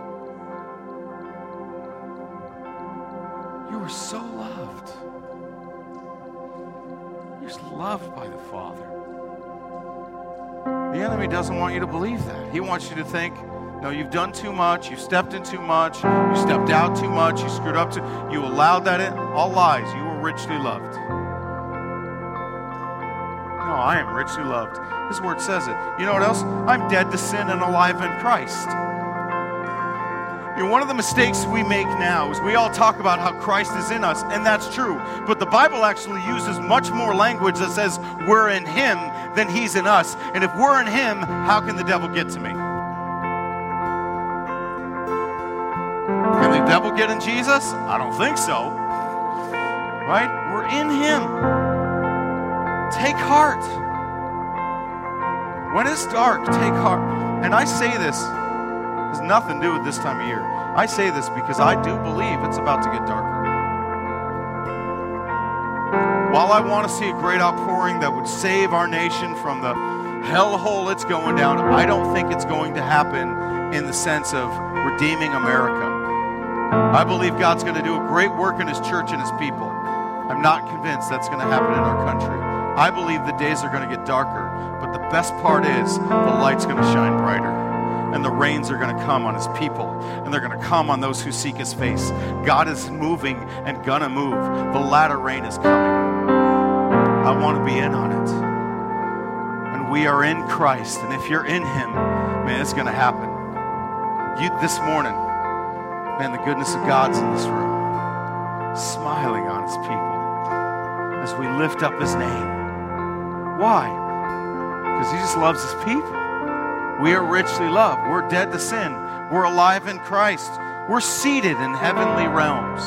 You are so loved. You're loved by the Father. The enemy doesn't want you to believe that. He wants you to think, no, you've done too much, you've stepped in too much, you stepped out too much, you screwed up too you allowed that in. All lies. You were richly loved. I am richly loved. His word says it. You know what else? I'm dead to sin and alive in Christ. You know, one of the mistakes we make now is we all talk about how Christ is in us, and that's true. But the Bible actually uses much more language that says we're in Him than He's in us. And if we're in Him, how can the devil get to me? Can the devil get in Jesus? I don't think so. right? We're in Him. Take heart. When it's dark, take heart. And I say this has nothing to do with this time of year. I say this because I do believe it's about to get darker. While I want to see a great outpouring that would save our nation from the hellhole it's going down, I don't think it's going to happen in the sense of redeeming America. I believe God's going to do a great work in His church and His people. I'm not convinced that's going to happen in our country. I believe the days are going to get darker, but the best part is the light's going to shine brighter and the rains are going to come on his people and they're going to come on those who seek his face. God is moving and going to move. The latter rain is coming. I want to be in on it. And we are in Christ. And if you're in him, man, it's going to happen. You this morning, man, the goodness of God's in this room, smiling on his people as we lift up his name. Why? Because he just loves his people. We are richly loved. We're dead to sin. We're alive in Christ. We're seated in heavenly realms.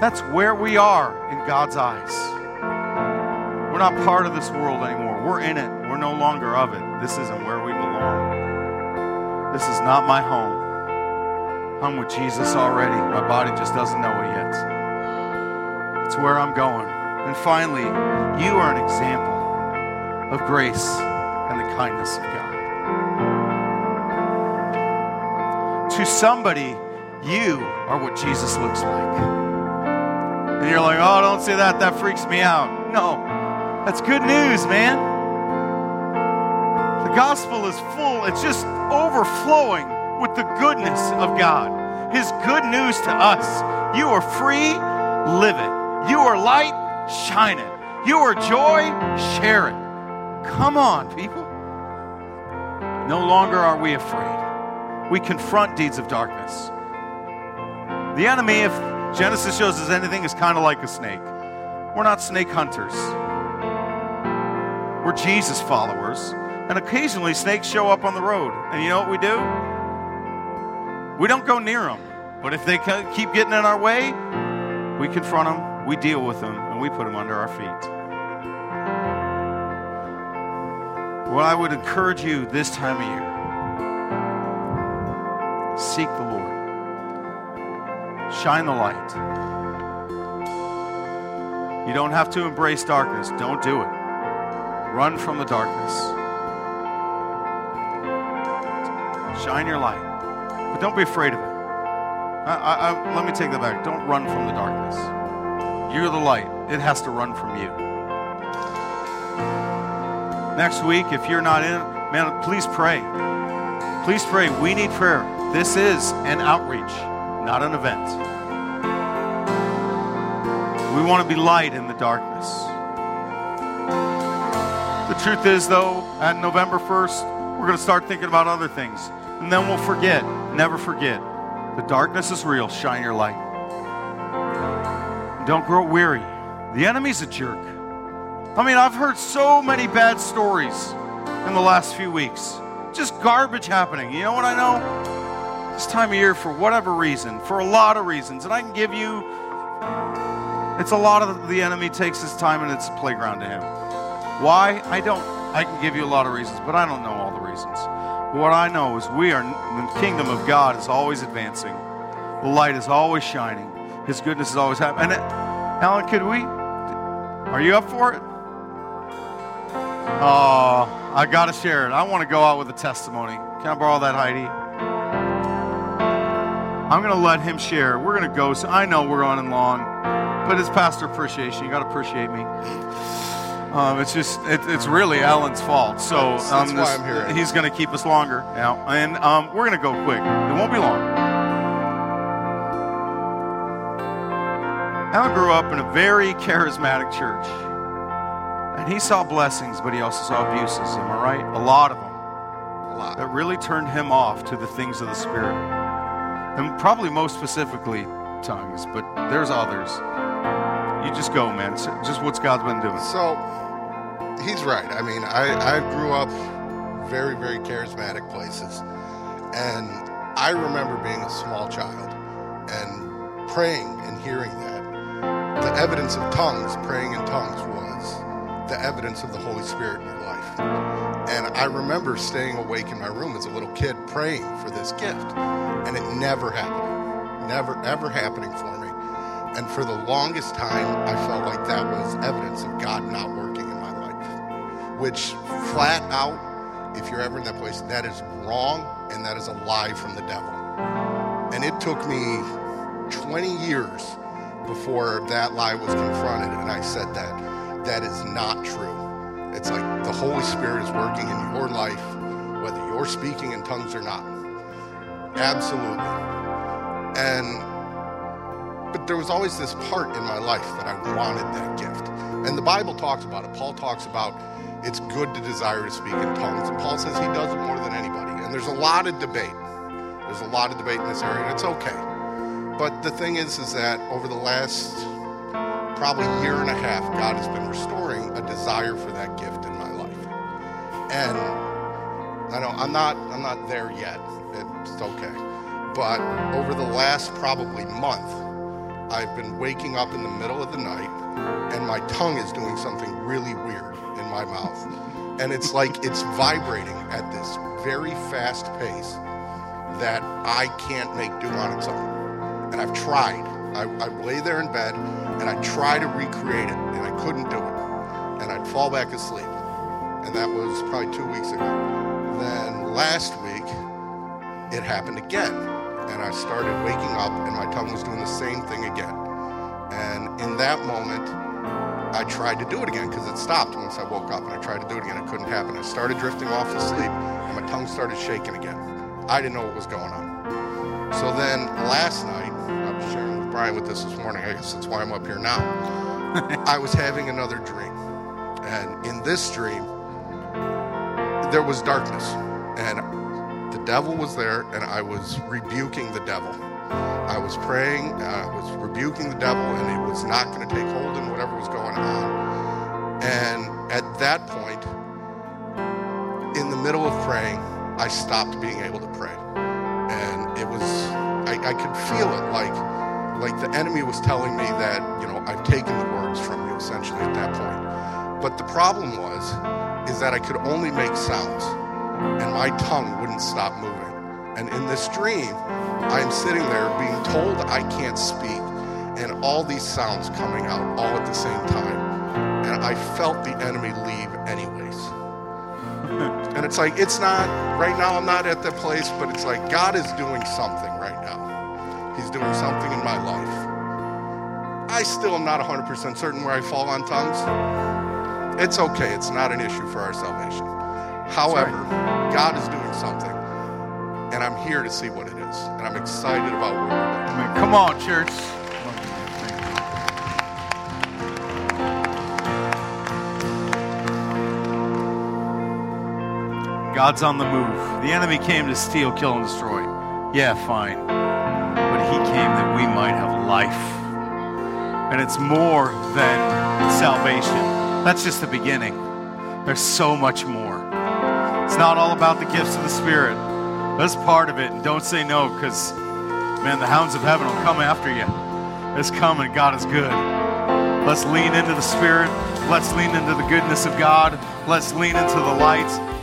That's where we are in God's eyes. We're not part of this world anymore. We're in it. We're no longer of it. This isn't where we belong. This is not my home. I'm with Jesus already. My body just doesn't know it yet. It's where I'm going. And finally, you are an example of grace and the kindness of God. To somebody, you are what Jesus looks like. And you're like, oh, don't say that. That freaks me out. No, that's good news, man. The gospel is full, it's just overflowing with the goodness of God. His good news to us. You are free, live it. You are light, shine it. You are joy, share it. Come on, people. No longer are we afraid. We confront deeds of darkness. The enemy, if Genesis shows us anything, is kind of like a snake. We're not snake hunters. We're Jesus followers. And occasionally snakes show up on the road. And you know what we do? We don't go near them. But if they keep getting in our way, we confront them, we deal with them, we put them under our feet. What I would encourage you this time of year seek the Lord, shine the light. You don't have to embrace darkness, don't do it. Run from the darkness. Shine your light, but don't be afraid of it. I, I, I, let me take that back. Don't run from the darkness. You're the light, it has to run from you. Next week, if you're not in, man, please pray. Please pray. We need prayer. This is an outreach, not an event. We want to be light in the darkness. The truth is, though, at November 1st, we're going to start thinking about other things. And then we'll forget. Never forget. The darkness is real. Shine your light. Don't grow weary. The enemy's a jerk. I mean, I've heard so many bad stories in the last few weeks. Just garbage happening. You know what I know? This time of year, for whatever reason, for a lot of reasons, and I can give you, it's a lot of the enemy takes his time and it's a playground to him. Why? I don't, I can give you a lot of reasons, but I don't know all the reasons. What I know is we are, the kingdom of God is always advancing. The light is always shining. His goodness is always happening. And uh, Alan, could we, are you up for it? Oh, I got to share it. I want to go out with a testimony. Can I borrow that, Heidi? I'm going to let him share. We're going to go. So I know we're running long, but it's pastor appreciation. You got to appreciate me. Um, it's just, it, it's really Alan's fault. So um, why I'm here. he's going to keep us longer now. And um, we're going to go quick. It won't be long. Alan grew up in a very charismatic church. And he saw blessings, but he also saw abuses. Am I right? A lot of them. A lot. That really turned him off to the things of the Spirit. And probably most specifically, tongues, but there's others. You just go, man. Just what's God's been doing. So he's right. I mean, I, I grew up very, very charismatic places. And I remember being a small child and praying and hearing that. The evidence of tongues, praying in tongues, was the evidence of the Holy Spirit in your life. And I remember staying awake in my room as a little kid praying for this gift, and it never happened. Never, ever happening for me. And for the longest time, I felt like that was evidence of God not working in my life, which flat out, if you're ever in that place, that is wrong and that is a lie from the devil. And it took me 20 years before that lie was confronted and I said that. That is not true. It's like the Holy Spirit is working in your life, whether you're speaking in tongues or not. Absolutely. And but there was always this part in my life that I wanted that gift. And the Bible talks about it. Paul talks about it's good to desire to speak in tongues. And Paul says he does it more than anybody. And there's a lot of debate. There's a lot of debate in this area, and it's okay. But the thing is, is that over the last probably year and a half, God has been restoring a desire for that gift in my life. And I know I'm not I'm not there yet. It's okay. But over the last probably month, I've been waking up in the middle of the night and my tongue is doing something really weird in my mouth. And it's like it's vibrating at this very fast pace that I can't make do on its own. And I've tried. I, I lay there in bed and I try to recreate it and I couldn't do it. And I'd fall back asleep. And that was probably two weeks ago. Then last week, it happened again and I started waking up, and my tongue was doing the same thing again. And in that moment, I tried to do it again because it stopped once I woke up, and I tried to do it again. It couldn't happen. I started drifting off to sleep, and my tongue started shaking again. I didn't know what was going on. So then last night, With this this morning. I guess that's why I'm up here now. I was having another dream, and in this dream, there was darkness, and the devil was there and I was rebuking the devil. I was praying, I was rebuking the devil, and it was not going to take hold in whatever was going on. And at that point, in the middle of praying, I stopped being able to pray. And it was, I, I could feel it like, like the enemy was telling me that, you know, I've taken the words from you essentially at that point. But the problem was, is that I could only make sounds and my tongue wouldn't stop moving. And in this dream, I'm sitting there being told I can't speak, and all these sounds coming out all at the same time. And I felt the enemy leave anyways. and it's like, it's not, right now I'm not at that place, but it's like God is doing something right now. He's doing something in my life. I still am not 100% certain where I fall on tongues. It's okay, it's not an issue for our salvation. However, God is doing something, and I'm here to see what it is, and I'm excited about where we're going. Come on, church. God's on the move. The enemy came to steal, kill, and destroy. Yeah, fine. Came that we might have life. And it's more than salvation. That's just the beginning. There's so much more. It's not all about the gifts of the Spirit. That's part of it. And don't say no because, man, the hounds of heaven will come after you. It's coming. God is good. Let's lean into the Spirit. Let's lean into the goodness of God. Let's lean into the light.